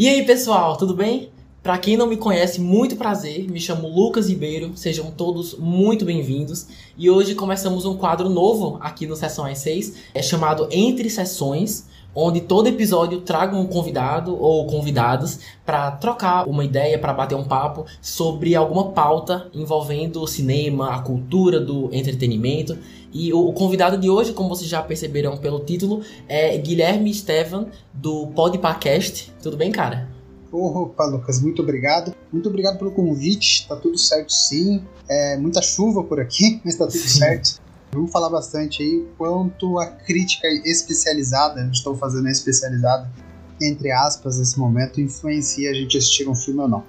E aí, pessoal, tudo bem? Para quem não me conhece, muito prazer. Me chamo Lucas Ribeiro. Sejam todos muito bem-vindos. E hoje começamos um quadro novo aqui no Sessão 6, é chamado Entre Sessões, onde todo episódio traga um convidado ou convidados para trocar uma ideia, para bater um papo sobre alguma pauta envolvendo o cinema, a cultura do entretenimento. E o, convidado de hoje, como vocês já perceberam pelo título, é Guilherme Estevan do Podpacast. Tudo bem, cara? Opa, Lucas, muito obrigado. Muito obrigado pelo convite. Tá tudo certo sim. É muita chuva por aqui, mas tá tudo sim. certo. Vamos falar bastante aí quanto a crítica especializada, estou fazendo a especializada, entre aspas, nesse momento, influencia a gente assistir um filme ou não.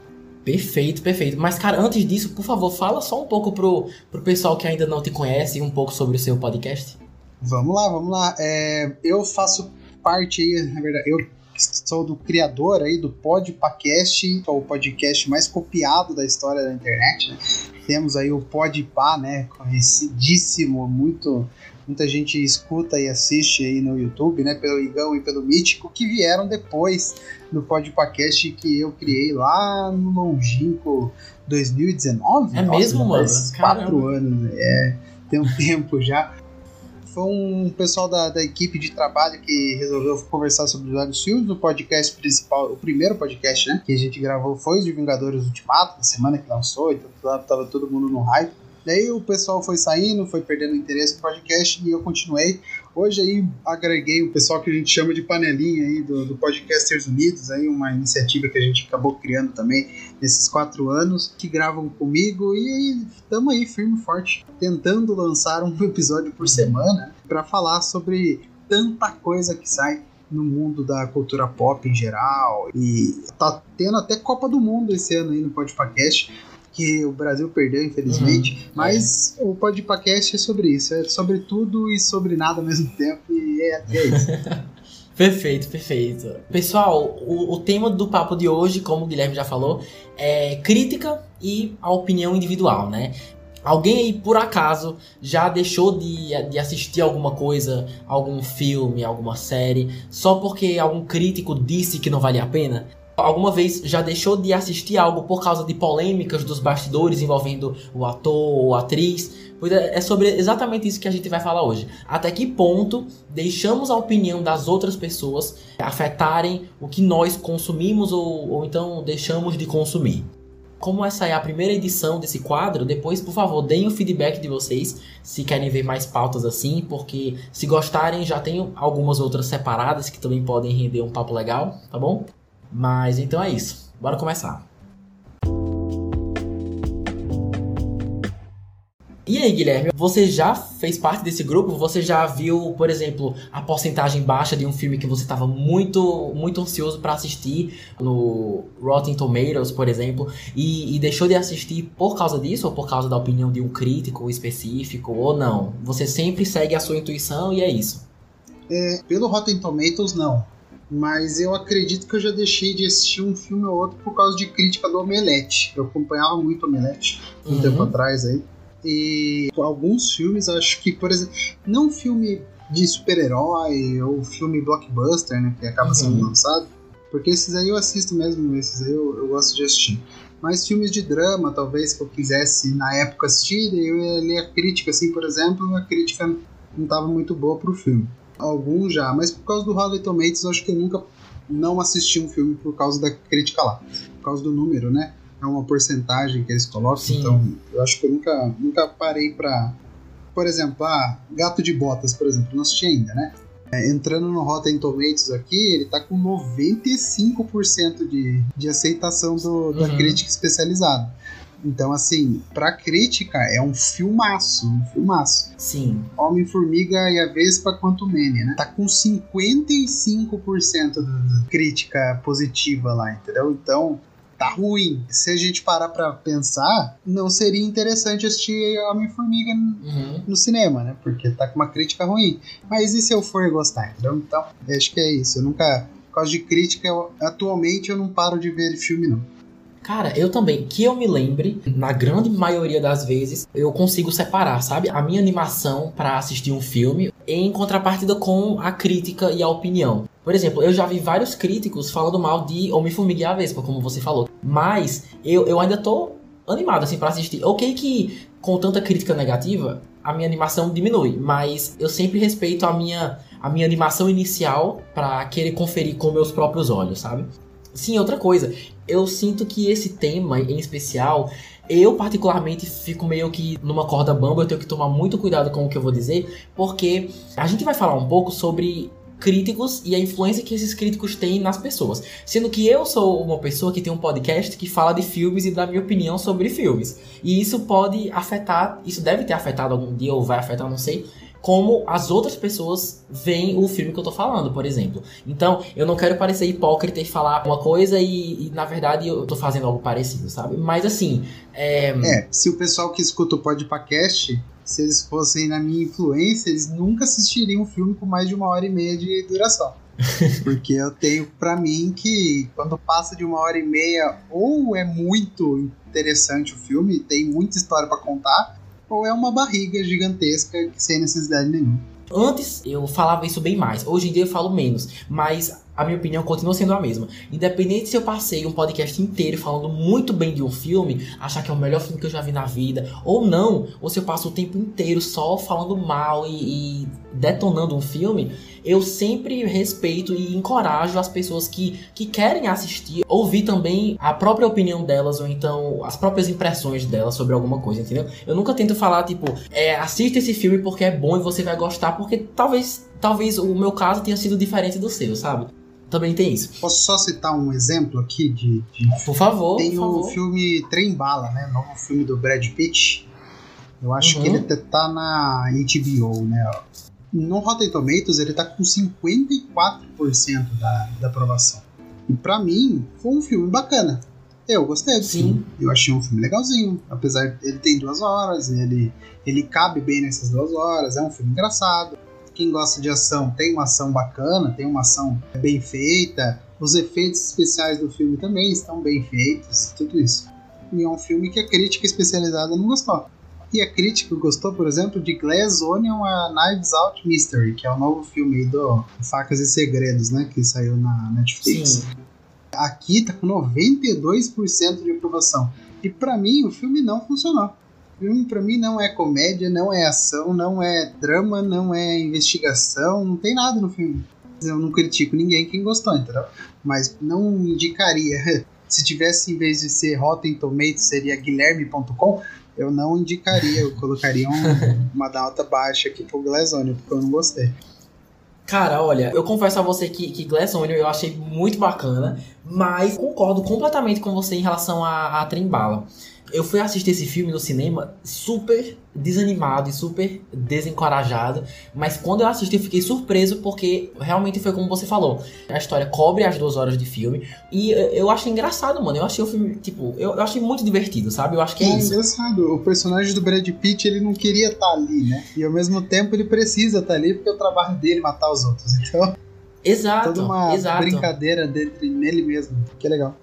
Perfeito, perfeito. Mas, cara, antes disso, por favor, fala só um pouco pro, pro pessoal que ainda não te conhece um pouco sobre o seu podcast. Vamos lá, vamos lá. É, eu faço parte aí, na verdade, eu sou do criador aí do Podpacast, o podcast mais copiado da história da internet, né? Temos aí o Podpah, né, conhecidíssimo, muito muita gente escuta e assiste aí no YouTube, né, pelo Igão e pelo Mítico, que vieram depois do Podpacast que eu criei lá no longínquo 2019. É Nossa, mesmo, mano? Quatro anos, né? é, tem um tempo já foi um pessoal da, da equipe de trabalho que resolveu conversar sobre vários filmes. O podcast principal, o primeiro podcast, né, que a gente gravou foi o de Vingadores Ultimato, na semana que lançou, então tava todo mundo no hype. Daí o pessoal foi saindo, foi perdendo interesse no podcast e eu continuei. Hoje aí agreguei o pessoal que a gente chama de panelinha aí do, do Podcasters Unidos, aí uma iniciativa que a gente acabou criando também nesses quatro anos, que gravam comigo e estamos aí firme e forte, tentando lançar um episódio por semana para falar sobre tanta coisa que sai no mundo da cultura pop em geral. E tá tendo até Copa do Mundo esse ano aí no Podcast que o Brasil perdeu, infelizmente. Uhum. Mas é. o podcast é sobre isso, é sobre tudo e sobre nada ao mesmo tempo, e é, é isso. Perfeito, perfeito. Pessoal, o, o, tema do papo de hoje, como o Guilherme já falou, é crítica e a opinião individual, né? Alguém aí, por acaso, já deixou de, de assistir alguma coisa, algum filme, alguma série, só porque algum crítico disse que não valia a pena? Alguma vez já deixou de assistir algo por causa de polêmicas dos bastidores envolvendo o ator ou atriz? Pois é, é sobre exatamente isso que a gente vai falar hoje. Até que ponto deixamos a opinião das outras pessoas afetarem o que nós consumimos ou, ou então deixamos de consumir? Como essa é a primeira edição desse quadro, depois, por favor, deem o feedback de vocês se querem ver mais pautas assim, porque se gostarem, já tenho algumas outras separadas que também podem render um papo legal, tá bom? Mas então é isso. Bora começar. E aí, Guilherme, você já fez parte desse grupo? Você já viu, por exemplo, a porcentagem baixa de um filme que você estava muito, muito ansioso para assistir no Rotten Tomatoes, por exemplo, e, e, deixou de assistir por causa disso ou por causa da opinião de um crítico específico ou não? Você sempre segue a sua intuição e é isso? É, pelo Rotten Tomatoes, não mas eu acredito que eu já deixei de assistir um filme ou outro por causa de crítica do Omelete. Eu acompanhava muito Omelete um uhum. tempo atrás aí. E alguns filmes, acho que, por exemplo, não filme de super-herói ou filme blockbuster, né, que acaba uhum. sendo lançado, porque esses aí eu assisto mesmo, esses aí eu, eu gosto de assistir. Mas filmes de drama, talvez, que eu quisesse na época assistir, eu ia ler a crítica, assim, por exemplo, a crítica não estava muito boa pro filme alguns já, mas por causa do Rotten Tomatoes, eu acho que eu nunca não assisti um filme por causa da crítica lá. Por causa do número, né? É uma porcentagem que eles colocam, Sim. então eu acho que eu nunca, nunca parei pra. Por exemplo, ah, Gato de Botas, por exemplo, não assisti ainda, né? É, entrando no Rotten Tomatoes aqui, ele tá com 95% de, de aceitação do, da uhum. crítica especializada. Então, assim, pra crítica é um filmaço, um filmaço. Sim. Homem-Formiga e a Vespa quanto Mene, né? Tá com 55% de crítica positiva lá, entendeu? Então, tá ruim. Se a gente parar pra pensar, não seria interessante assistir Homem-Formiga uhum. no cinema, né? Porque tá com uma crítica ruim. Mas e se eu for gostar, entendeu? Então, acho que é isso. Eu nunca, por causa de crítica, eu, atualmente eu não paro de ver filme, não. Cara, eu também, que eu me lembre, na grande maioria das vezes, eu consigo separar, sabe? A minha animação para assistir um filme em contrapartida com a crítica e a opinião. Por exemplo, eu já vi vários críticos falando mal de Homem-Formiga e a Vespa, como você falou. Mas eu, eu ainda tô animado assim para assistir. Ok que com tanta crítica negativa, a minha animação diminui, mas eu sempre respeito a minha a minha animação inicial para querer conferir com meus próprios olhos, sabe? Sim, outra coisa, eu sinto que esse tema em especial eu, particularmente, fico meio que numa corda bamba, eu tenho que tomar muito cuidado com o que eu vou dizer, porque a gente vai falar um pouco sobre críticos e a influência que esses críticos têm nas pessoas. Sendo que eu sou uma pessoa que tem um podcast que fala de filmes e dá minha opinião sobre filmes. E isso pode afetar, isso deve ter afetado algum dia ou vai afetar, não sei, como as outras pessoas veem o filme que eu tô falando, por exemplo. Então, eu não quero parecer hipócrita e falar uma coisa e, e na verdade, eu tô fazendo algo parecido, sabe? Mas assim. É, é se o pessoal que escuta o podcast, se eles fossem na minha influência, eles nunca assistiriam um filme com mais de uma hora e meia de duração. Porque eu tenho para mim que quando passa de uma hora e meia, ou é muito interessante o filme, tem muita história para contar, ou é uma barriga gigantesca sem necessidade nenhuma. Antes eu falava isso bem mais, hoje em dia eu falo menos, mas a minha opinião continua sendo a mesma. Independente se eu passei um podcast inteiro falando muito bem de um filme, achar que é o melhor filme que eu já vi na vida, ou não, ou se eu passo o tempo inteiro só falando mal e, e detonando um filme, eu sempre respeito e encorajo as pessoas que, que querem assistir, ouvir também a própria opinião delas, ou então as próprias impressões delas sobre alguma coisa, entendeu? Eu nunca tento falar, tipo, é, assista esse filme porque é bom e você vai gostar, porque talvez, talvez o meu caso tenha sido diferente do seu, sabe? Também tem isso. Posso só citar um exemplo aqui de. de... Por favor. Tem por o favor. filme Trem Bala, né? Novo filme do Brad Pitt. Eu acho uhum. que ele até tá na HBO, né? No Rotten Tomatoes ele tá com 54% da, da aprovação. E para mim, foi um filme bacana. Eu gostei do Sim. filme. Eu achei um filme legalzinho. Apesar de ele tem duas horas, ele, ele cabe bem nessas duas horas. É um filme engraçado. Quem gosta de ação tem uma ação bacana, tem uma ação bem feita. Os efeitos especiais do filme também estão bem feitos, tudo isso. E é um filme que a crítica especializada não gostou. E a crítica gostou, por exemplo, de Glass Onion a Knives Out Mystery, que é o novo filme do Facas e Segredos, né? Que saiu na Netflix. Sim. Aqui tá com 92% de aprovação. E para mim o filme não funcionou. O filme para mim não é comédia, não é ação, não é drama, não é investigação, não tem nada no filme. Eu não critico ninguém quem gostou, entendeu? Mas não indicaria. Se tivesse, em vez de ser Rotten Tomatoes, seria guilherme.com, eu não indicaria, eu colocaria um, uma nota baixa aqui pro Glass Onion, porque eu não gostei. Cara, olha, eu confesso a você que, que Glass Onion eu achei muito bacana, mas concordo completamente com você em relação a, a Trembala. Eu fui assistir esse filme no cinema super desanimado e super desencorajado, mas quando eu assisti eu fiquei surpreso porque realmente foi como você falou. A história cobre as duas horas de filme e eu achei engraçado, mano. Eu achei o filme, tipo, eu, achei muito divertido, sabe? Eu acho que é, É isso. engraçado, o personagem do Brad Pitt ele não queria estar ali, né? E ao mesmo tempo ele precisa estar ali porque é o trabalho dele matar os outros. Então, Exato, toda uma exato. brincadeira dele, nele mesmo, que é legal.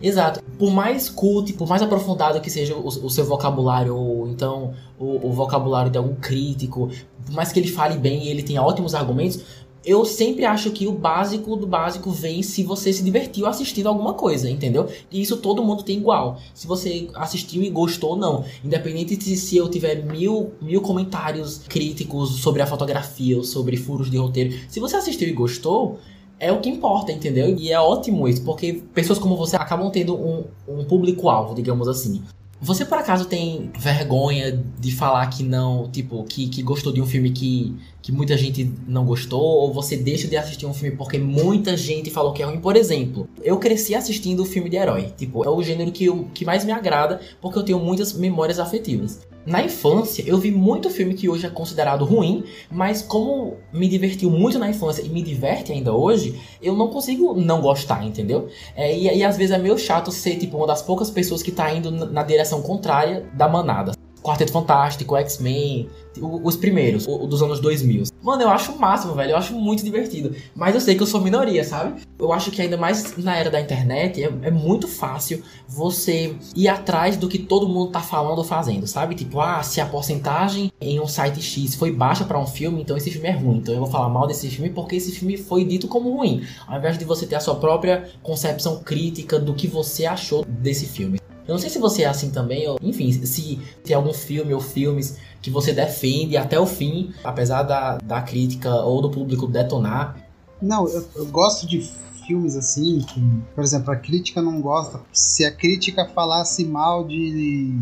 Exato. Por mais cult, por mais aprofundado que seja o, o seu vocabulário, ou então o, o vocabulário de algum crítico, por mais que ele fale bem e ele tenha ótimos argumentos, eu sempre acho que o básico do básico vem se você se divertiu assistindo alguma coisa, entendeu? E isso todo mundo tem igual. Se você assistiu e gostou ou não. Independente de se eu tiver mil, mil comentários críticos sobre a fotografia ou sobre furos de roteiro. Se você assistiu e gostou, é o que importa, entendeu? E é ótimo isso, porque pessoas como você acabam tendo um, um público-alvo, digamos assim. Você por acaso tem vergonha de falar que não, tipo, que, que gostou de um filme que, que muita gente não gostou? Ou você deixa de assistir um filme porque muita gente falou que é ruim? Por exemplo, eu cresci assistindo filme de herói. Tipo, é o gênero que, eu, que mais me agrada porque eu tenho muitas memórias afetivas. Na infância, eu vi muito filme que hoje é considerado ruim, mas como me divertiu muito na infância e me diverte ainda hoje, eu não consigo não gostar, entendeu? É, e, e às vezes é meio chato ser, tipo, uma das poucas pessoas que tá indo na, direção contrária da manada. Quarteto Fantástico, X-Men, os primeiros, o, dos anos 2000. Mano, eu acho o máximo, velho. Eu acho muito divertido. Mas eu sei que eu sou minoria, sabe? Eu acho que ainda mais na era da internet é, é muito fácil você ir atrás do que todo mundo tá falando ou fazendo, sabe? Tipo, ah, se a porcentagem em um site X foi baixa para um filme, então esse filme é ruim. Então eu vou falar mal desse filme porque esse filme foi dito como ruim. Ao invés de você ter a sua própria concepção crítica do que você achou desse filme. Eu não sei se você é assim também, ou enfim, se tem algum filme ou filmes que você defende até o fim, apesar da, da crítica ou do público detonar. Não, eu, eu gosto de filmes assim, que, por exemplo, a crítica não gosta. Se a crítica falasse mal de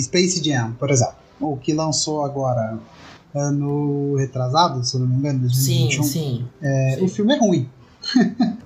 Space Jam, por exemplo, o que lançou agora ano retrasado, se eu não me engano, 2021. Sim, sim. É, sim. O filme é ruim.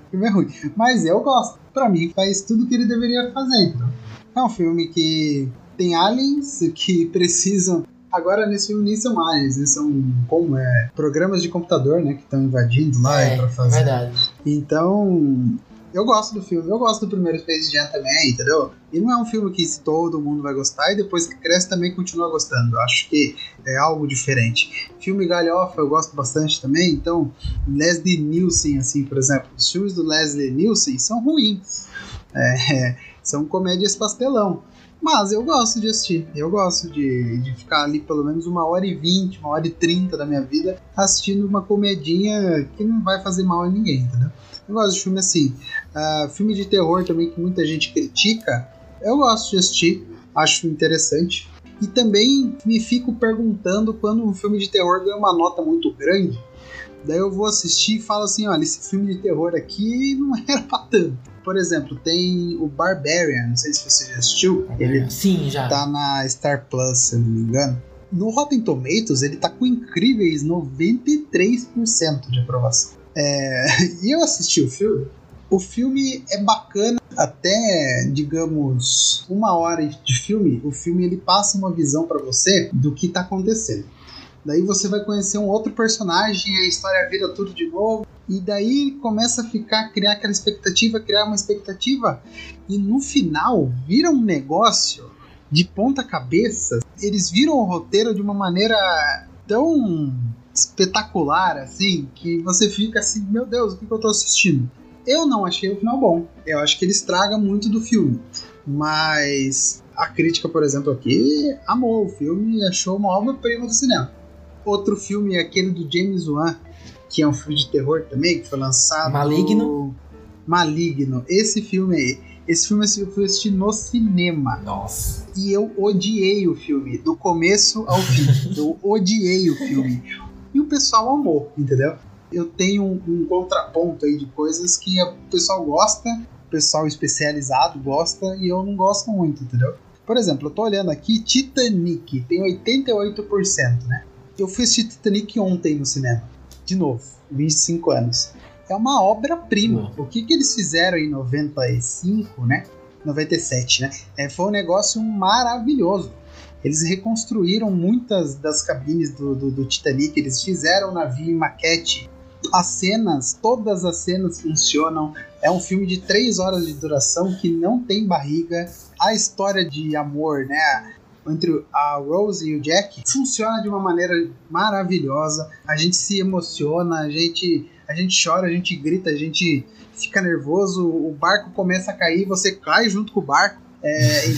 o filme é ruim. Mas eu gosto. Pra mim, faz tudo o que ele deveria fazer. Então. É um filme que tem aliens que precisam. Agora nesse filme nem são aliens, eles são como é programas de computador, né, que estão invadindo lá é, para fazer. É verdade. Então eu gosto do filme, eu gosto do primeiro Space Jam também, entendeu? E não é um filme que todo mundo vai gostar e depois que cresce também continua gostando. Eu acho que é algo diferente. Filme galhofa eu gosto bastante também, então Leslie Nielsen, assim, por exemplo, os filmes do Leslie Nielsen são ruins. É, são comédias pastelão. Mas eu gosto de assistir. Eu gosto de, de ficar ali pelo menos uma hora e vinte, uma hora e trinta da minha vida assistindo uma comedinha que não vai fazer mal a ninguém, entendeu? Eu gosto de filme assim. Uh, filme de terror também que muita gente critica. Eu gosto de assistir. Acho interessante. E também me fico perguntando quando um filme de terror ganha uma nota muito grande. Daí eu vou assistir e falo assim: olha, esse filme de terror aqui não era pra tanto por exemplo, tem o Barbarian, não sei se você já assistiu. Ele Sim, já. Tá na Star Plus, se eu não me engano. No Rotten Tomatoes, ele tá com incríveis 93% de aprovação. É... E eu assisti o filme. O filme é bacana até, digamos, uma hora de filme. O filme ele passa uma visão para você do que tá acontecendo. Daí você vai conhecer um outro personagem, a história vira tudo de novo. E daí começa a ficar, criar aquela expectativa, criar uma expectativa. E no final vira um negócio de ponta cabeça. Eles viram o roteiro de uma maneira tão espetacular, assim, que você fica assim, meu Deus, o que, que eu tô assistindo? Eu não achei o final bom. Eu acho que ele estraga muito do filme. Mas a crítica, por exemplo, aqui amou o filme e achou uma obra-prima do cinema. Outro filme é aquele do James Wan, que é um filme de terror também, que foi lançado. Maligno? Maligno. Esse filme aí. Esse filme eu fui assistir no cinema. Nossa. E eu odiei o filme, do começo ao fim. eu odiei o filme. E o pessoal amou, entendeu? Eu tenho um, um contraponto aí de coisas que o pessoal gosta, o pessoal especializado gosta, e eu não gosto muito, entendeu? Por exemplo, eu tô olhando aqui, Titanic tem 88%, né? Eu fui assistir Titanic ontem no cinema. De novo, 25 anos. É uma obra-prima. O que, que eles fizeram em 95, né? 97, né? É, foi um negócio maravilhoso. Eles reconstruíram muitas das cabines do, do, do Titanic, eles fizeram o navio em maquete. As cenas, todas as cenas funcionam. É um filme de 3 horas de duração que não tem barriga. A história de amor, né? Entre a Rose e o Jack funciona de uma maneira maravilhosa. A gente se emociona, a gente, a gente chora, a gente grita, a gente fica nervoso, o barco começa a cair, você cai junto com o barco. É,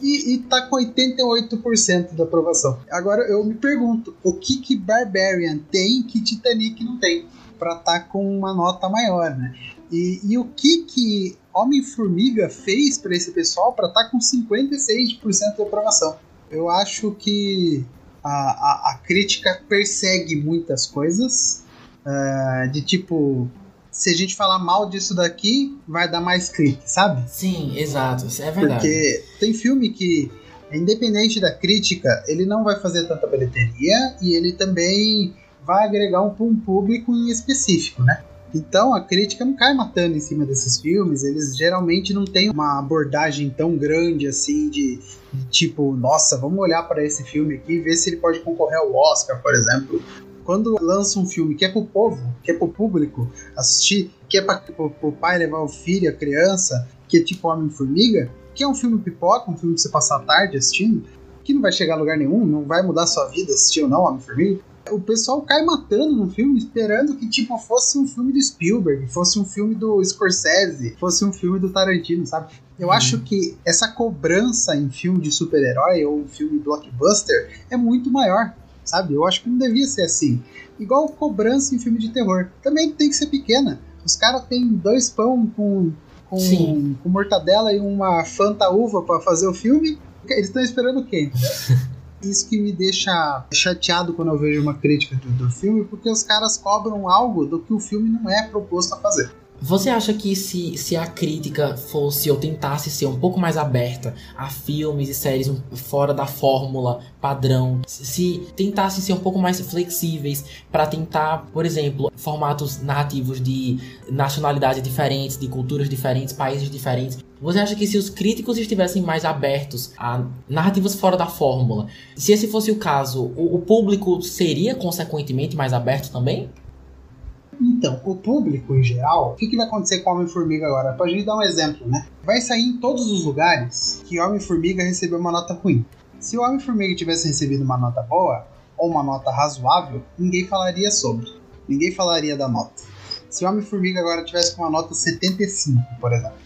e, e tá com 88% da aprovação. Agora eu me pergunto, o que que Barbarian tem que Titanic não tem? Pra estar tá com uma nota maior, né? E, e o que que Homem-Formiga fez para esse pessoal para estar tá com 56% de aprovação? Eu acho que a, a, a crítica persegue muitas coisas. Uh, de tipo, se a gente falar mal disso daqui, vai dar mais clique, sabe? Sim, exato, é verdade. Porque tem filme que, independente da crítica, ele não vai fazer tanta bilheteria e ele também vai agregar um, um público em específico, né? Então a crítica não cai matando em cima desses filmes, eles geralmente não têm uma abordagem tão grande assim de, de tipo, nossa, vamos olhar para esse filme aqui e ver se ele pode concorrer ao Oscar, por exemplo. Quando lança um filme que é pro povo, que é pro público assistir, que é para o pai levar o filho, a criança, que é tipo Homem-Formiga, que é um filme pipoca, um filme pra você passar a tarde assistindo, que não vai chegar a lugar nenhum, não vai mudar sua vida assistir ou não Homem-Formiga. O pessoal cai matando no filme, esperando que, tipo, fosse um filme do Spielberg, fosse um filme do Scorsese, fosse um filme do Tarantino, sabe? Eu hum. acho que essa cobrança em filme de super-herói ou filme blockbuster é muito maior, sabe? Eu acho que não devia ser assim. Igual cobrança em filme de terror. Também tem que ser pequena. Os caras têm dois pão com, com, com, mortadela e uma fanta uva para fazer o filme. Eles estão esperando o quê? Isso que me deixa chateado quando eu vejo uma crítica do, do filme, porque os caras cobram algo do que o filme não é proposto a fazer. Você acha que se, se a crítica fosse ou tentasse ser um pouco mais aberta a filmes e séries fora da fórmula padrão, se tentasse ser um pouco mais flexíveis para tentar, por exemplo, formatos narrativos de nacionalidades diferentes, de culturas diferentes, países diferentes, você acha que se os críticos estivessem mais abertos a narrativas fora da fórmula, se esse fosse o caso, o, o público seria consequentemente mais aberto também? Então, o público em geral, o que, que vai acontecer com Homem-Formiga agora? Pra gente dar um exemplo, né? Vai sair em todos os lugares que Homem-Formiga recebeu uma nota ruim. Se o Homem-Formiga tivesse recebido uma nota boa, ou uma nota razoável, ninguém falaria sobre. Ninguém falaria da nota. Se o Homem-Formiga agora tivesse com uma nota 75, por exemplo,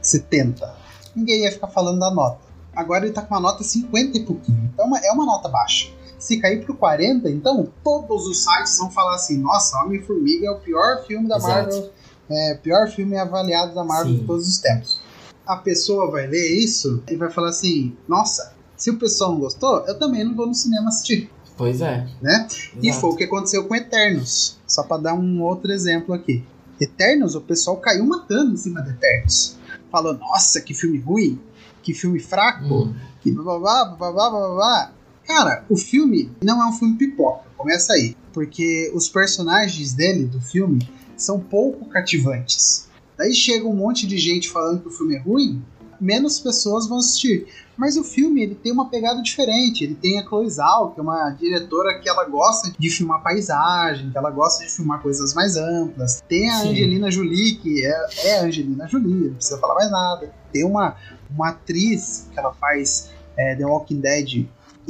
70, ninguém ia ficar falando da nota. Agora ele tá com uma nota 50 e pouquinho, então é uma nota baixa. Se cair pro 40, então todos os sites vão falar assim: nossa, Homem-Formiga é o pior filme da Exato. Marvel, é pior filme avaliado da Marvel Sim. de todos os tempos. A pessoa vai ler isso e vai falar assim: nossa, se o pessoal não gostou, eu também não vou no cinema assistir. Pois é. Né? E foi o que aconteceu com Eternos. Só para dar um outro exemplo aqui. Eternos, o pessoal caiu matando em cima de Eternos. Falou, nossa, que filme ruim, que filme fraco, hum. que blá blá blá blá blá blá. Cara, o filme não é um filme pipoca, começa aí. Porque os personagens dele, do filme, são pouco cativantes. Daí chega um monte de gente falando que o filme é ruim, menos pessoas vão assistir. Mas o filme ele tem uma pegada diferente. Ele tem a Chloe Zhao, que é uma diretora que ela gosta de filmar paisagem, que ela gosta de filmar coisas mais amplas. Tem a Sim. Angelina Jolie, que é, é a Angelina Jolie, não precisa falar mais nada. Tem uma, uma atriz que ela faz é, The Walking Dead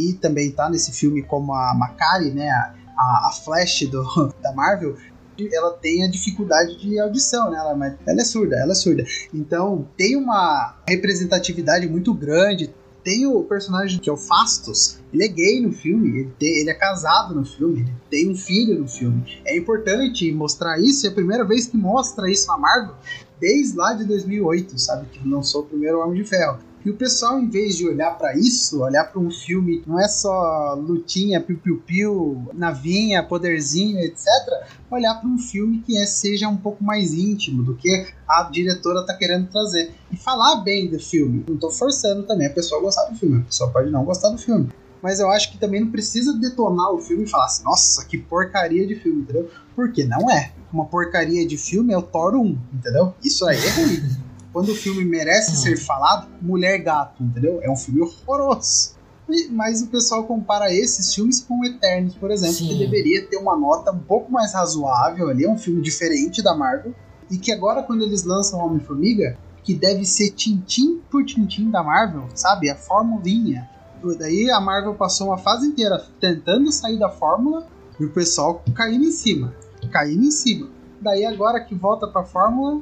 e também tá nesse filme como a Macari, né, a, a Flash do, da Marvel, ela tem a dificuldade de audição, né? Ela, ela é surda, ela é surda. Então tem uma representatividade muito grande. Tem o personagem que é o Fastos, ele é gay no filme, ele, tem, ele é casado no filme, ele tem um filho no filme. É importante mostrar isso, é a primeira vez que mostra isso na Marvel, desde lá de 2008, sabe? Que lançou o primeiro Homem de Ferro. E o pessoal, em vez de olhar para isso, olhar para um filme não é só lutinha, piu-piu-piu, navinha, poderzinho, etc., olhar para um filme que é, seja um pouco mais íntimo do que a diretora tá querendo trazer. E falar bem do filme. Não tô forçando também a pessoa a gostar do filme. A pessoa pode não gostar do filme. Mas eu acho que também não precisa detonar o filme e falar assim, nossa, que porcaria de filme, entendeu? Porque não é. Uma porcaria de filme é o Thor 1, entendeu? Isso aí é ruim. Quando o filme merece ser falado, Mulher Gato, entendeu? É um filme horroroso. Mas o pessoal compara esses filmes com Eternos, por exemplo, Sim. que deveria ter uma nota um pouco mais razoável ali, é um filme diferente da Marvel, e que agora quando eles lançam Homem-Formiga, que deve ser tintim por tintim da Marvel, sabe? A formulinha. Daí a Marvel passou uma fase inteira tentando sair da fórmula e o pessoal caindo em cima, caindo em cima. Daí agora que volta pra fórmula,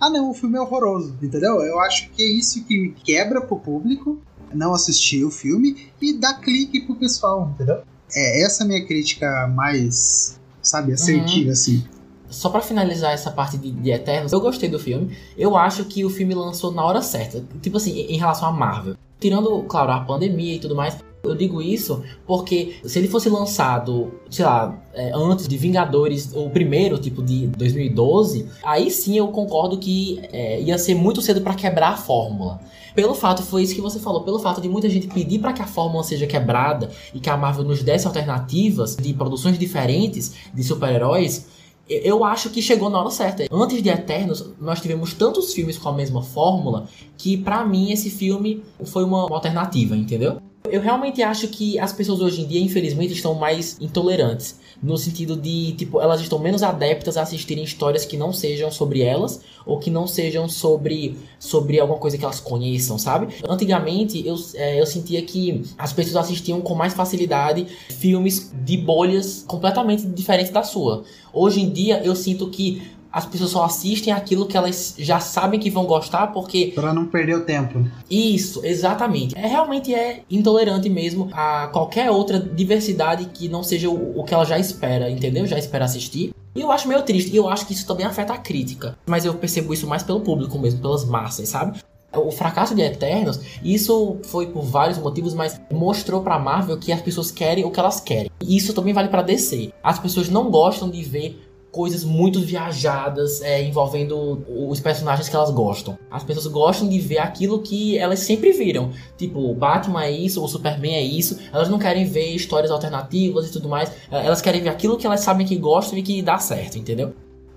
ah não, o filme é horroroso, entendeu? Eu acho que é isso que quebra pro público não assistir o filme e dá clique pro pessoal, entendeu? É essa é a minha crítica mais, sabe, assertiva, uhum. assim. Só para finalizar essa parte de, de Eternos, eu gostei do filme. Eu acho que o filme lançou na hora certa. Tipo assim, em relação a Marvel. Tirando, claro, a pandemia e tudo mais, eu digo isso porque se ele fosse lançado, sei lá, é, antes de Vingadores, o primeiro, tipo de 2012, aí sim eu concordo que é, ia ser muito cedo para quebrar a fórmula. Pelo fato, foi isso que você falou, pelo fato de muita gente pedir para que a fórmula seja quebrada e que a Marvel nos desse alternativas de produções diferentes de super-heróis, eu acho que chegou na hora certa. Antes de Eternos, nós tivemos tantos filmes com a mesma fórmula que, para mim, esse filme foi uma alternativa, entendeu? Eu realmente acho que as pessoas hoje em dia, infelizmente, estão mais intolerantes. No sentido de, tipo, elas estão menos adeptas a assistirem histórias que não sejam sobre elas ou que não sejam sobre, sobre alguma coisa que elas conheçam, sabe? Antigamente, eu, é, eu sentia que as pessoas assistiam com mais facilidade filmes de bolhas completamente diferentes da sua. Hoje em dia, eu sinto que as pessoas só assistem aquilo que elas já sabem que vão gostar porque para não perder o tempo. Isso, exatamente. É realmente é intolerante mesmo a qualquer outra diversidade que não seja o, o que ela já espera, entendeu? Já espera assistir. E eu acho meio triste, e eu acho que isso também afeta a crítica. Mas eu percebo isso mais pelo público mesmo, pelas massas, sabe? o fracasso de Eternos, isso foi por vários motivos, mas mostrou para Marvel que as pessoas querem o que elas querem. E isso também vale para DC. As pessoas não gostam de ver coisas muito viajadas é, envolvendo os personagens que elas gostam. As pessoas gostam de ver aquilo que elas sempre viram. Tipo, Batman é isso, o Superman é isso. Elas não querem ver histórias alternativas e tudo mais. É, elas querem ver aquilo que elas sabem que gostam e que dá certo, entendeu?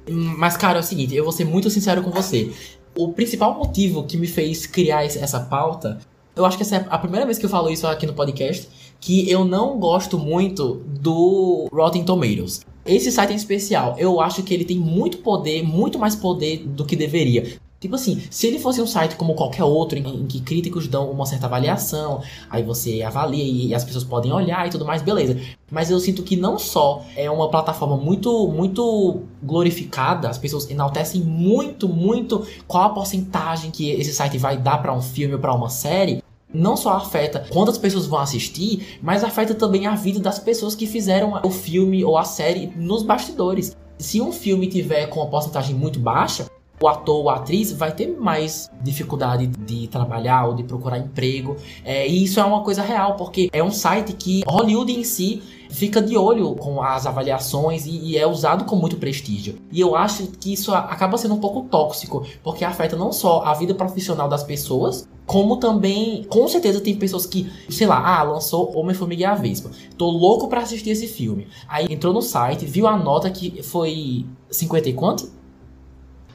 Mas, cara, é o seguinte, eu vou ser muito sincero com você. O principal motivo que me fez criar essa pauta, eu acho que essa é a primeira vez que eu falo isso aqui no podcast, que eu não gosto muito do Rotten Tomatoes. Esse site em especial, eu acho que ele tem muito poder, muito mais poder do que deveria. Tipo assim, se ele fosse um site como qualquer outro, em, em, que críticos dão uma certa avaliação, aí você avalia e as pessoas podem olhar e tudo mais, beleza. Mas eu sinto que não só é uma plataforma muito, muito glorificada, as pessoas enaltecem muito, muito qual a porcentagem que esse site vai dar para um filme ou para uma série, não só afeta quantas pessoas vão assistir, mas afeta também a vida das pessoas que fizeram o filme ou a série nos bastidores. Se um filme tiver com uma porcentagem muito baixa, o ator ou a atriz vai ter mais dificuldade de trabalhar ou de procurar emprego. É, e isso é uma coisa real, porque é um site que Hollywood em si fica de olho com as avaliações e, e, é usado com muito prestígio. E eu acho que isso acaba sendo um pouco tóxico, porque afeta não só a vida profissional das pessoas, como também, com certeza tem pessoas que, sei lá, ah, lançou Homem-Formiga e a Vespa. Tô louco para assistir esse filme. Aí entrou no site, viu a nota que foi 50 e quanto?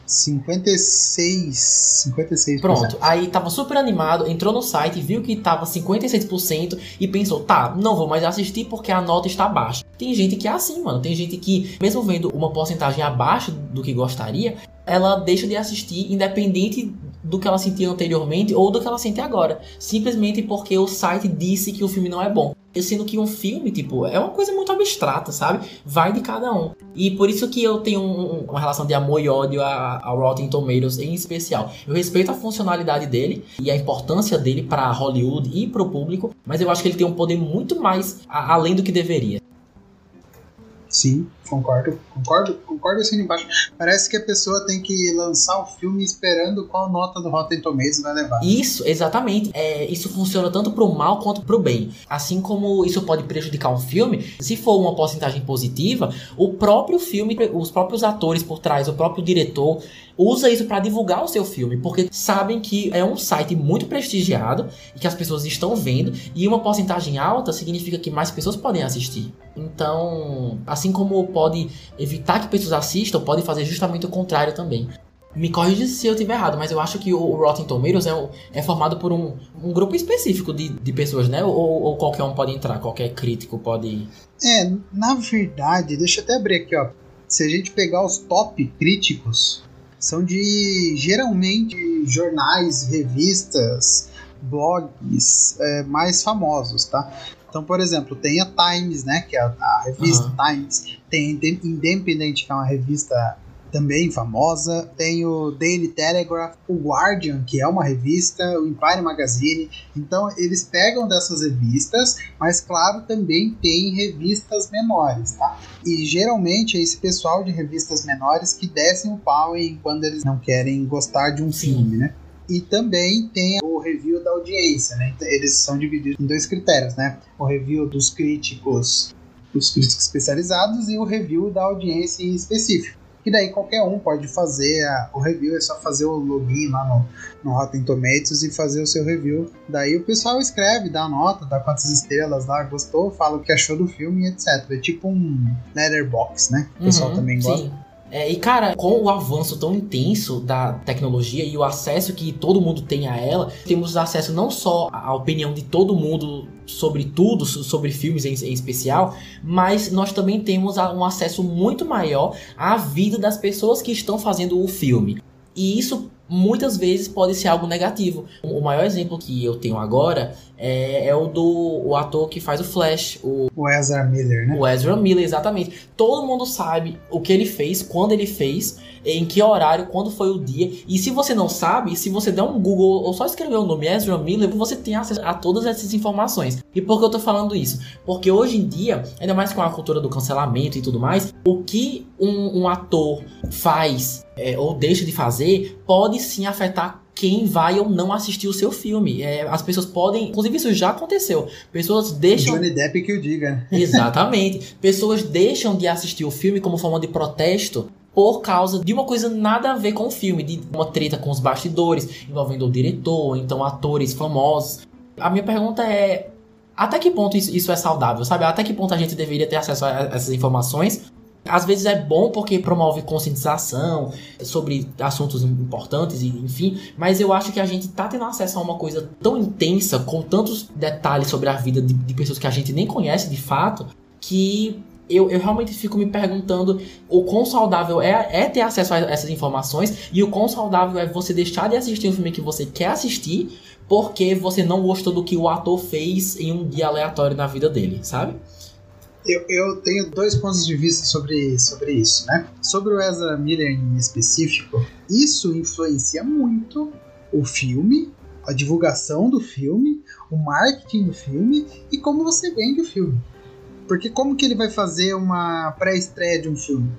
56, 56%. Pronto, aí tava super animado, entrou no site, viu que tava 56% e pensou, tá, não vou mais assistir porque a nota está baixa. Tem gente que é assim, mano. Tem gente que, mesmo vendo uma porcentagem abaixo do que gostaria, ela deixa de assistir independente do que ela sentia anteriormente ou do que ela sente agora. Simplesmente porque o site disse que o filme não é bom. Sendo que um filme, tipo, é uma coisa muito abstrata, sabe? Vai de cada um. E por isso que eu tenho um, uma relação de amor e ódio ao Rotten Tomatoes em especial. Eu respeito a funcionalidade dele e a importância dele para Hollywood e para o público, mas eu acho que ele tem um poder muito mais a, além do que deveria. Sim, concordo, concordo, concordo assim embaixo. Parece que a pessoa tem que lançar o filme esperando qual nota do Rotten Tomatoes vai levar. Isso, exatamente. É, isso funciona tanto pro mal quanto pro bem. Assim como isso pode prejudicar um filme, se for uma porcentagem positiva, o próprio filme, os próprios atores por trás, o próprio diretor, usa isso para divulgar o seu filme, porque sabem que é um site muito prestigiado e que as pessoas estão vendo, e uma porcentagem alta significa que mais pessoas podem assistir. Então, assim como pode evitar que pessoas assistam, pode fazer justamente o contrário também. Me corrija se eu estiver errado, mas eu acho que o Rotten Tomatoes é, é formado por um, um grupo específico de, de pessoas, né? Ou, ou qualquer um pode entrar, qualquer crítico pode. É, na verdade, deixa eu até abrir aqui, ó. Se a gente pegar os top críticos, são de geralmente jornais, revistas, blogs é, mais famosos, tá? Então, por exemplo, tem a Times, né, que é a, a revista uhum. Times, tem Independent, que é uma revista também famosa, tem o Daily Telegraph, o Guardian, que é uma revista, o Empire Magazine. Então, eles pegam dessas revistas, mas claro, também tem revistas menores, tá? E geralmente é esse pessoal de revistas menores que descem o pau em quando eles não querem gostar de um Sim. filme, né? E também tem o review da audiência, né? Então, eles são divididos em dois critérios, né? O review dos críticos, os críticos especializados e o review da audiência em específico que daí qualquer um pode fazer a, o review, é só fazer o login lá no, no Rotten Tomatoes e fazer o seu review. Daí o pessoal escreve, dá nota, dá quantas estrelas lá, gostou, fala o que achou do filme, etc. É tipo um letterbox, né? O pessoal uhum, também gosta. Sim. É, e cara, com o avanço tão intenso da tecnologia e o acesso que todo mundo tem a ela, temos acesso não só à opinião de todo mundo sobre tudo, sobre filmes em, em, especial, mas nós também temos um acesso muito maior à vida das pessoas que estão fazendo o filme. E isso muitas vezes pode ser algo negativo. O maior exemplo que eu tenho agora é, é, o do o ator que faz o Flash, o, o Ezra Miller, né? O Ezra Miller, exatamente. Todo mundo sabe o que ele fez, quando ele fez, em que horário, quando foi o dia. E se você não sabe, se você der um Google ou só escrever o nome Ezra Miller, você tem acesso a todas essas informações. E por que eu tô falando isso? Porque hoje em dia, ainda mais com a cultura do cancelamento e tudo mais, o que um, um ator faz é, ou deixa de fazer pode sim afetar quem vai ou não assistir o seu filme. É, as pessoas podem. Inclusive, isso já aconteceu. Pessoas deixam. Johnny Depp que o diga. Exatamente. pessoas deixam de assistir o filme como forma de protesto por causa de uma coisa nada a ver com o filme, de uma treta com os bastidores, envolvendo o diretor, então atores famosos. A minha pergunta é. Até que ponto isso, isso é saudável, sabe? Até que ponto a gente deveria ter acesso a essas informações às vezes é bom porque promove conscientização sobre assuntos importantes, e enfim, mas eu acho que a gente tá tendo acesso a uma coisa tão intensa, com tantos detalhes sobre a vida de, de pessoas que a gente nem conhece de fato, que eu, eu, realmente fico me perguntando o quão saudável é, é, ter acesso a essas informações e o quão saudável é você deixar de assistir um filme que você quer assistir porque você não gostou do que o ator fez em um dia aleatório na vida dele, sabe? Eu, eu tenho dois pontos de vista sobre, sobre isso, né? Sobre o Ezra Miller em específico, isso influencia muito o filme, a divulgação do filme, o marketing do filme e como você vende o filme. Porque como que ele vai fazer uma pré-estreia de um filme?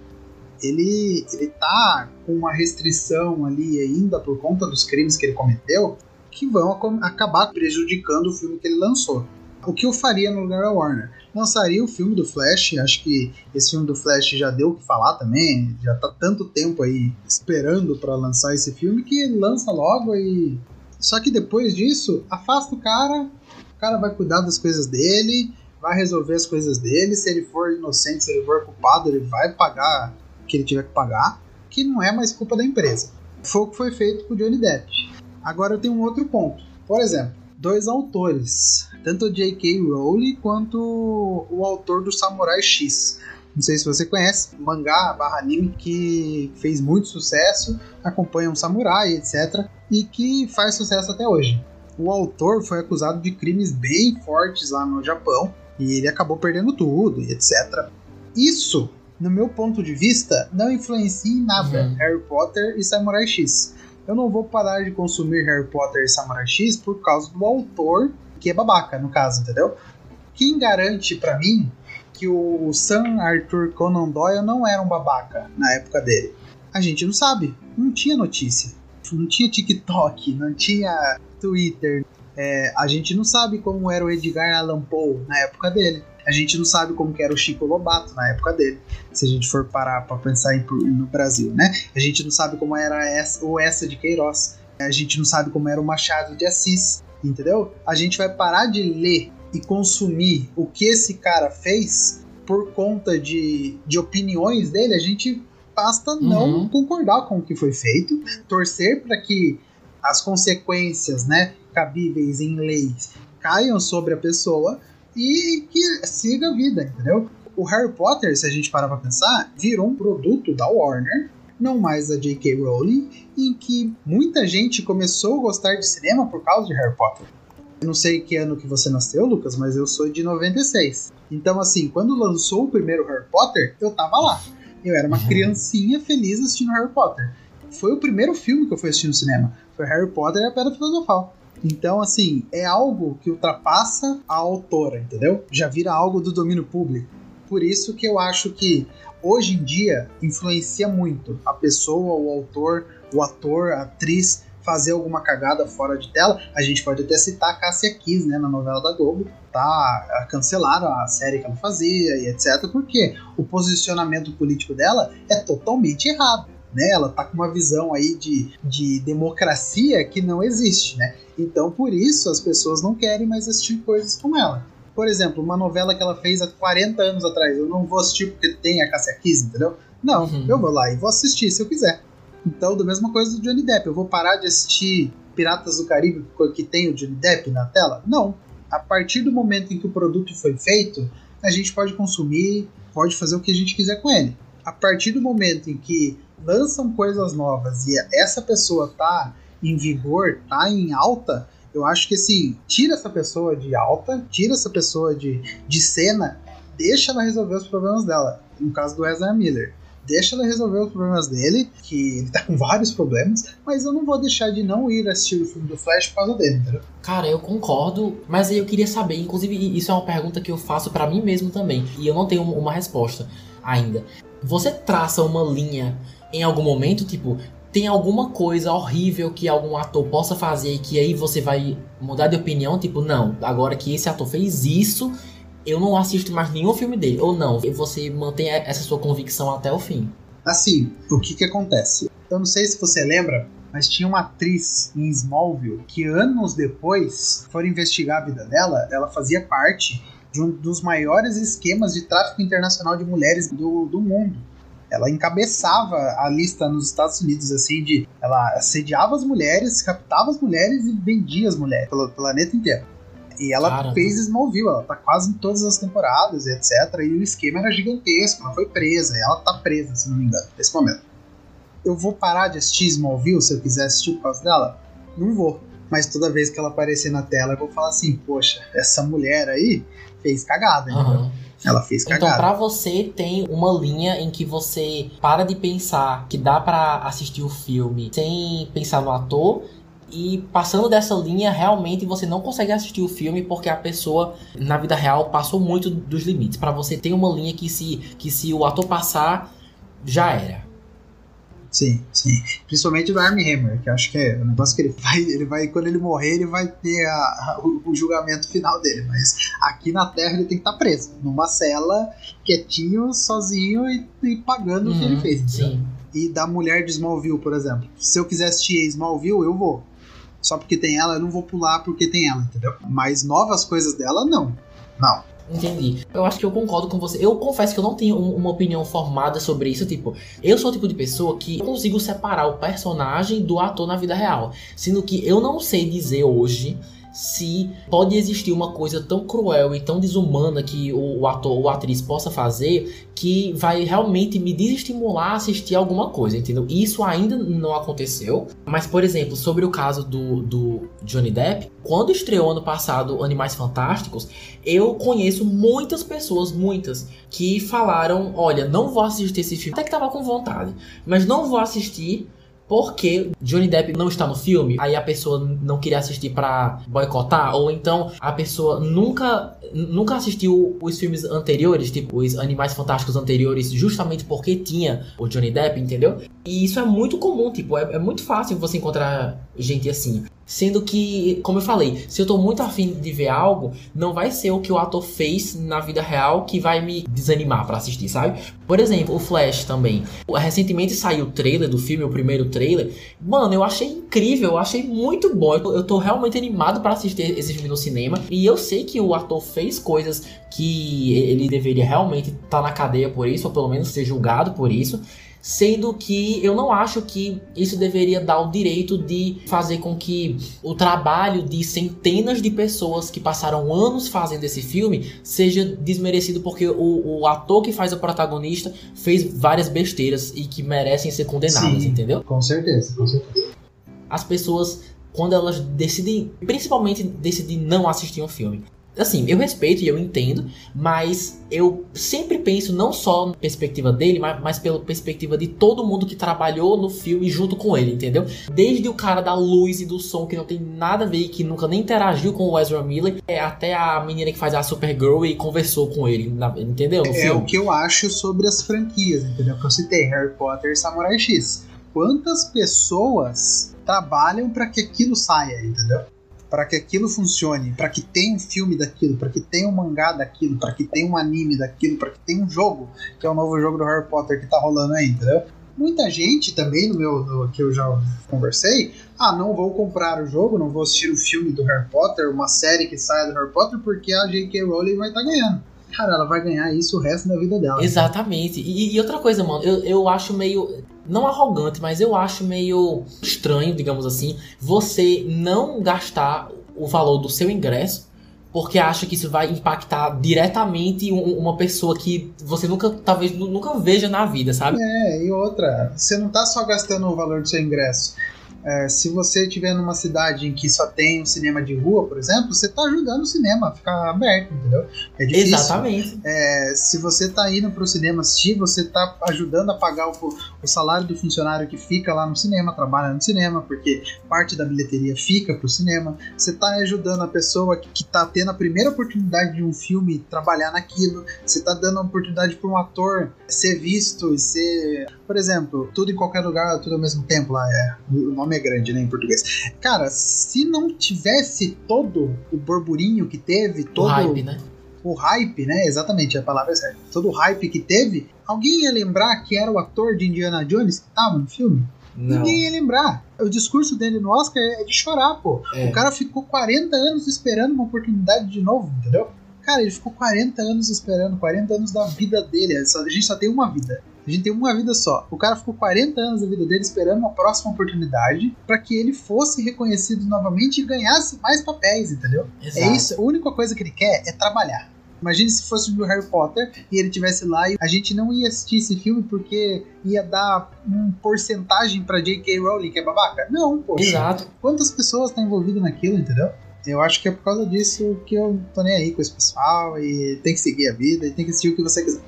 Ele, ele tá com uma restrição ali ainda por conta dos crimes que ele cometeu que vão acabar prejudicando o filme que ele lançou. O que eu faria no lugar da Warner? Lançaria o filme do Flash. Acho que esse filme do Flash já deu o que falar também. Já tá tanto tempo aí esperando para lançar esse filme que lança logo e. Só que depois disso, afasta o cara, o cara vai cuidar das coisas dele, vai resolver as coisas dele. Se ele for inocente, se ele for culpado, ele vai pagar o que ele tiver que pagar, que não é mais culpa da empresa. Foi o que foi feito com o Johnny Depp. Agora eu tenho um outro ponto. Por exemplo, dois autores, tanto o J.K. Rowling quanto o autor do Samurai X. Não sei se você conhece, mangá barra anime que fez muito sucesso, acompanha um samurai, etc. E que faz sucesso até hoje. O autor foi acusado de crimes bem fortes lá no Japão e ele acabou perdendo tudo, etc. Isso, no meu ponto de vista, não influencia em nada uhum. Harry Potter e Samurai X eu não vou parar de consumir Harry Potter e Samurai X por causa do autor, que é babaca, no caso, entendeu? Quem garante para mim que o Sam Arthur Conan Doyle não era um babaca na época dele? A gente não sabe. Não tinha notícia. Não tinha TikTok, não tinha Twitter. É, a gente não sabe como era o Edgar Allan Poe na época dele. A gente não sabe como era o Chico Lobato na época dele, se a gente for parar para pensar em, no Brasil, né? A gente não sabe como era essa, o essa de Queiroz. A gente não sabe como era o Machado de Assis, entendeu? A gente vai parar de ler e consumir o que esse cara fez por conta de, de opiniões dele. A gente basta uhum. não concordar com o que foi feito, torcer para que as consequências, né, cabíveis em leis caiam sobre a pessoa e que siga a vida, entendeu? O Harry Potter, se a gente parar pra pensar, virou um produto da Warner, não mais da J.K. Rowling, em que muita gente começou a gostar de cinema por causa de Harry Potter. Eu não sei que ano que você nasceu, Lucas, mas eu sou de 96. Então, assim, quando lançou o primeiro Harry Potter, eu tava lá. Eu era uma uhum. criancinha feliz assistindo Harry Potter. Foi o primeiro filme que eu fui assistir no cinema. Foi Harry Potter e a Pedra Filosofal. Então, assim, é algo que ultrapassa a autora, entendeu? Já vira algo do domínio público. Por isso que eu acho que hoje em dia influencia muito a pessoa, o autor, o ator, a atriz fazer alguma cagada fora de tela. A gente pode até citar a Cássia Kiss, né, na novela da Globo, tá? Cancelaram a série que ela fazia e etc, porque o posicionamento político dela é totalmente errado né? Ela tá com uma visão aí de, de democracia que não existe, né? Então, por isso, as pessoas não querem mais assistir coisas como ela. Por exemplo, uma novela que ela fez há 40 anos atrás, eu não vou assistir porque tem a Cassia Kiss, entendeu? Não, uhum. eu vou lá e vou assistir se eu quiser. Então, da mesma coisa do Johnny Depp, eu vou parar de assistir Piratas do Caribe que tem o Johnny Depp na tela? Não. A partir do momento em que o produto foi feito, a gente pode consumir, pode fazer o que a gente quiser com ele. A partir do momento em que lançam coisas novas e essa pessoa tá em vigor, tá em alta, eu acho que assim, tira essa pessoa de alta, tira essa pessoa de, de cena, deixa ela resolver os problemas dela. No caso do Ezra Miller. Deixa ela resolver os problemas dele, que ele tá com vários problemas, mas eu não vou deixar de não ir assistir o filme do Flash por causa dele, entendeu? Cara, eu concordo, mas eu queria saber, inclusive isso é uma pergunta que eu faço para mim mesmo também, e eu não tenho uma resposta ainda. Você traça uma linha em algum momento, tipo, tem alguma coisa horrível que algum ator possa fazer que aí você vai mudar de opinião, tipo, não, agora que esse ator fez isso, eu não assisto mais nenhum filme dele. Ou não, você mantém essa sua convicção até o fim. Assim, o que que acontece? Eu não sei se você lembra, mas tinha uma atriz em Smallville que anos depois foram investigar a vida dela, ela fazia parte de um dos maiores esquemas de tráfico internacional de mulheres do, do mundo ela encabeçava a lista nos Estados Unidos, assim, de. Ela assediava as mulheres, captava as mulheres e vendia as mulheres pelo planeta inteiro. E ela fez Smallville, ela tá quase em todas as temporadas, etc. E o esquema era gigantesco, ela foi presa, e ela tá presa, se não me engano, nesse momento. Eu vou parar de assistir Smallville se eu quiser assistir por causa dela? Não vou. Mas toda vez que ela aparecer na tela, eu vou falar assim: poxa, essa mulher aí fez cagada, uhum. Ela fez então, cagada. Então, pra você, tem uma linha em que você para de pensar que dá para assistir o filme sem pensar no ator. E passando dessa linha, realmente você não consegue assistir o filme porque a pessoa, na vida real, passou muito dos limites. Para você tem uma linha que se, que se o ator passar, já era. Sim, sim. Principalmente do Armie Hammer, que acho que é o negócio que ele vai, ele vai, quando ele morrer, ele vai ter a, a, o, o, julgamento final dele. Mas aqui na Terra ele tem que estar tá preso, numa cela, quietinho, sozinho e, e pagando uhum, o que ele uhum, fez. Sim. E da mulher de Smallville, por exemplo. Se eu quiser assistir Smallville, eu vou. Só porque tem ela, eu não vou pular porque tem ela, entendeu? Mas novas coisas dela, não. Não. Entendi. Eu acho que eu concordo com você. Eu confesso que eu não tenho uma opinião formada sobre isso. Tipo, eu sou o tipo de pessoa que consigo separar o personagem do ator na vida real. Sendo que eu não sei dizer hoje se pode existir uma coisa tão cruel e tão desumana que o, ator ou atriz possa fazer que vai realmente me desestimular a assistir alguma coisa, entendeu? Isso ainda não aconteceu, mas por exemplo, sobre o caso do, do Johnny Depp, quando estreou ano passado Animais Fantásticos, eu conheço muitas pessoas, muitas, que falaram: olha, não vou assistir esse filme, até que tava com vontade, mas não vou assistir porque Johnny Depp não está no filme, aí a pessoa não queria assistir para boicotar, ou então a pessoa nunca nunca assistiu os filmes anteriores, tipo os Animais Fantásticos anteriores, justamente porque tinha o Johnny Depp, entendeu? E isso é muito comum, tipo, é, é muito fácil você encontrar gente assim. Sendo que, como eu falei, se eu tô muito afim de ver algo, não vai ser o que o ator fez na vida real que vai me desanimar para assistir, sabe? Por exemplo, o Flash também. Recentemente saiu o trailer do filme, o primeiro trailer. Mano, eu achei incrível, eu achei muito bom. Eu tô realmente animado para assistir esse filme no cinema. E eu sei que o ator fez coisas que ele deveria realmente estar tá na cadeia por isso, ou pelo menos ser julgado por isso sendo que eu não acho que isso deveria dar o direito de fazer com que o trabalho de centenas de pessoas que passaram anos fazendo esse filme seja desmerecido porque o, o ator que faz o protagonista fez várias besteiras e que merecem ser condenadas, Sim, entendeu? Com certeza, com certeza. As pessoas quando elas decidem, principalmente decidem não assistir um filme, Assim, eu respeito e eu entendo, mas eu sempre penso não só na perspectiva dele, mas, mas pela perspectiva de todo mundo que trabalhou no filme junto com ele, entendeu? Desde o cara da luz e do som que não tem nada a ver e que nunca nem interagiu com o Ezra Miller, é, até a menina que faz a Supergirl e conversou com ele, entendeu? No é filme. o que eu acho sobre as franquias, entendeu? Que eu citei Harry Potter e Samurai X. Quantas pessoas trabalham para que aquilo saia, entendeu? Para que aquilo funcione, para que tenha um filme daquilo, para que tenha um mangá daquilo, para que tenha um anime daquilo, para que tenha um jogo, que é o novo jogo do Harry Potter que tá rolando aí, entendeu? Muita gente também, no meu no, que eu já conversei, ah, não vou comprar o jogo, não vou assistir o filme do Harry Potter, uma série que saia do Harry Potter, porque a J.K. Rowling vai estar tá ganhando. cara, ela vai ganhar isso o resto da vida dela. Exatamente. E, e outra coisa, mano, eu, eu acho meio. Não arrogante, mas eu acho meio estranho, digamos assim, você não gastar o valor do seu ingresso porque acha que isso vai impactar diretamente um, uma pessoa que você nunca, talvez nunca veja na vida, sabe? É, e outra, você não tá só gastando o valor do seu ingresso. É, se você estiver numa cidade em que só tem um cinema de rua, por exemplo, você está ajudando o cinema a ficar aberto, entendeu? É difícil. Exatamente. É, se você está indo para o cinema assistir, você está ajudando a pagar o, o, salário do funcionário que fica lá no cinema, trabalha no cinema, porque parte da bilheteria fica para o cinema. Você está ajudando a pessoa que está tendo a primeira oportunidade de um filme trabalhar naquilo. Você está dando a oportunidade para um ator ser visto e ser, por exemplo, tudo em qualquer lugar, tudo ao mesmo tempo lá. É, o nome é grande, né, em português. Cara, se não tivesse todo o burburinho que teve, todo o hype, né? O hype, né? Exatamente, a palavra é certa. Todo o hype que teve, alguém ia lembrar que era o ator de Indiana Jones que tava no filme? Não. Ninguém ia lembrar. O discurso dele no Oscar é de chorar, pô. É. O cara ficou 40 anos esperando uma oportunidade de novo, entendeu? Cara, ele ficou 40 anos esperando, 40 anos da vida dele. A gente só tem uma vida. A gente tem uma vida só. O cara ficou 40 anos da vida dele esperando uma próxima oportunidade para que ele fosse reconhecido novamente e ganhasse mais papéis, entendeu? É Exato. É isso. A única coisa que ele quer é trabalhar. Imagine se fosse o Harry Potter e ele tivesse lá e a gente não ia assistir esse filme porque ia dar um porcentagem para J.K. Rowling, que é babaca. Não, pô. Exato. Quantas pessoas estão envolvidas naquilo, entendeu? Eu acho que é por causa disso que eu tô nem aí com esse pessoal e tem que seguir a vida e tem que assistir o que você quiser.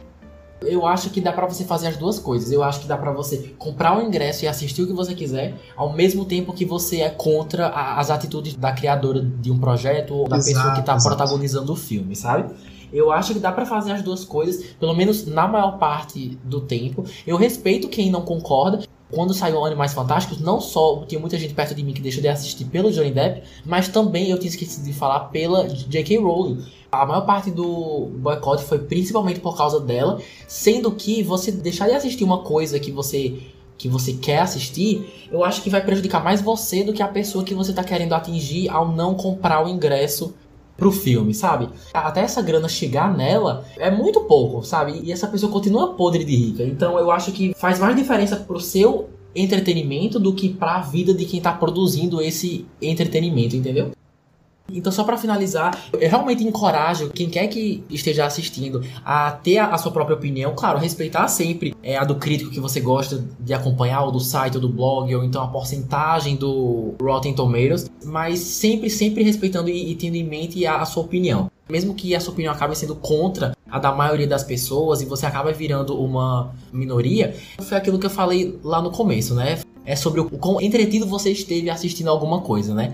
Eu acho que dá para você fazer as duas coisas. Eu acho que dá para você comprar o ingresso e assistir o que você quiser, ao mesmo tempo que você é contra a, as atitudes da criadora de um projeto ou da exato, pessoa que tá exato. protagonizando o filme, sabe? Eu acho que dá para fazer as duas coisas, pelo menos na maior parte do tempo. Eu respeito quem não concorda, quando saiu Animais Fantásticos, não só tinha muita gente perto de mim que deixou de assistir pelo Johnny Depp, mas também eu tinha esquecido de falar pela J.K. Rowling. A maior parte do boicote foi principalmente por causa dela, sendo que você deixar de assistir uma coisa que você que você quer assistir, eu acho que vai prejudicar mais você do que a pessoa que você está querendo atingir ao não comprar o ingresso pro filme, sabe? Até essa grana chegar nela é muito pouco, sabe? E essa pessoa continua podre de rica. Então eu acho que faz mais diferença pro seu entretenimento do que para a vida de quem tá produzindo esse entretenimento, entendeu? Então, só para finalizar, eu realmente encorajo quem quer que esteja assistindo a ter a, sua própria opinião. Claro, respeitar sempre é, a do crítico que você gosta de acompanhar, ou do site, ou do blog, ou então a porcentagem do Rotten Tomatoes, mas sempre, sempre respeitando e, e tendo em mente a, a sua opinião. Mesmo que a sua opinião acabe sendo contra a da maioria das pessoas e você acaba virando uma minoria, foi aquilo que eu falei lá no começo, né? É sobre o quão entretido você esteve assistindo alguma coisa, né?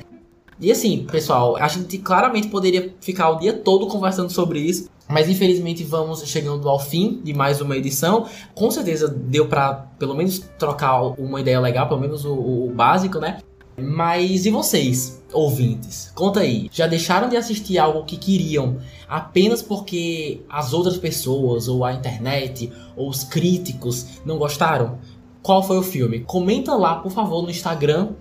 E assim, pessoal, a gente claramente poderia ficar o dia todo conversando sobre isso, mas infelizmente vamos chegando ao fim de mais uma edição. Com certeza deu para pelo menos trocar uma ideia legal, pelo menos o, o, básico, né? Mas e vocês, ouvintes? Conta aí, já deixaram de assistir algo que queriam apenas porque as outras pessoas, ou a internet, ou os críticos não gostaram? Qual foi o filme? Comenta lá, por favor, no Instagram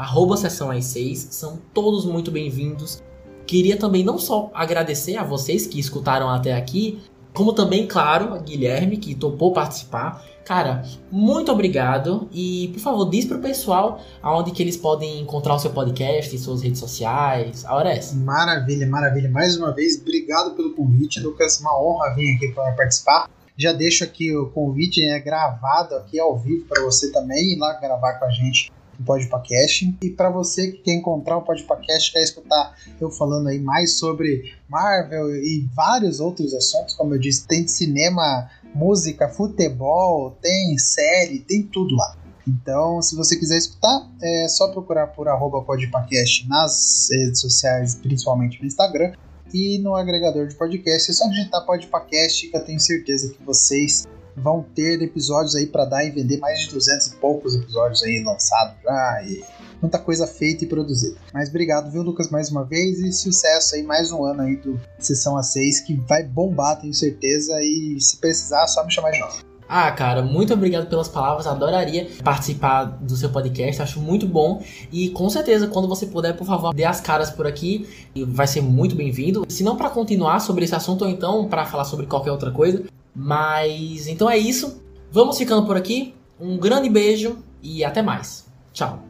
arroba Sessão às 6, são todos muito bem-vindos. Queria também não só agradecer a vocês que escutaram até aqui, como também, claro, a Guilherme que topou participar. Cara, muito obrigado e, por favor, diz pro pessoal aonde que eles podem encontrar o seu podcast, suas redes sociais. A hora é essa. Maravilha, maravilha. Mais uma vez, obrigado pelo convite, Lucas. Uma honra vir aqui para participar. Já deixo aqui o convite é gravado aqui ao vivo para você também ir lá gravar com a gente do Podpacast. E para você que quer encontrar o Podpacast, quer escutar eu falando aí mais sobre Marvel e vários outros assuntos, como eu disse, tem cinema, música, futebol, tem série, tem tudo lá. Então, se você quiser escutar, é só procurar por arroba nas redes sociais, principalmente no Instagram, e no agregador de podcast. É só digitar podpacast que eu tenho certeza que vocês vão ter episódios aí para dar e vender mais de 200 e poucos episódios aí lançados já e muita coisa feita e produzida. Mas obrigado, viu, Lucas, mais uma vez e sucesso aí mais um ano aí do Sessão A6 que vai bombar, tenho certeza, e se precisar, é só me chamar de novo. Ah, cara, muito obrigado pelas palavras. Adoraria participar do seu podcast, acho muito bom. E com certeza, quando você puder, por favor, dê as caras por aqui e vai ser muito bem-vindo. Se não para continuar sobre esse assunto ou então para falar sobre qualquer outra coisa, mas então é isso. Vamos ficando por aqui. Um grande beijo e até mais. Tchau.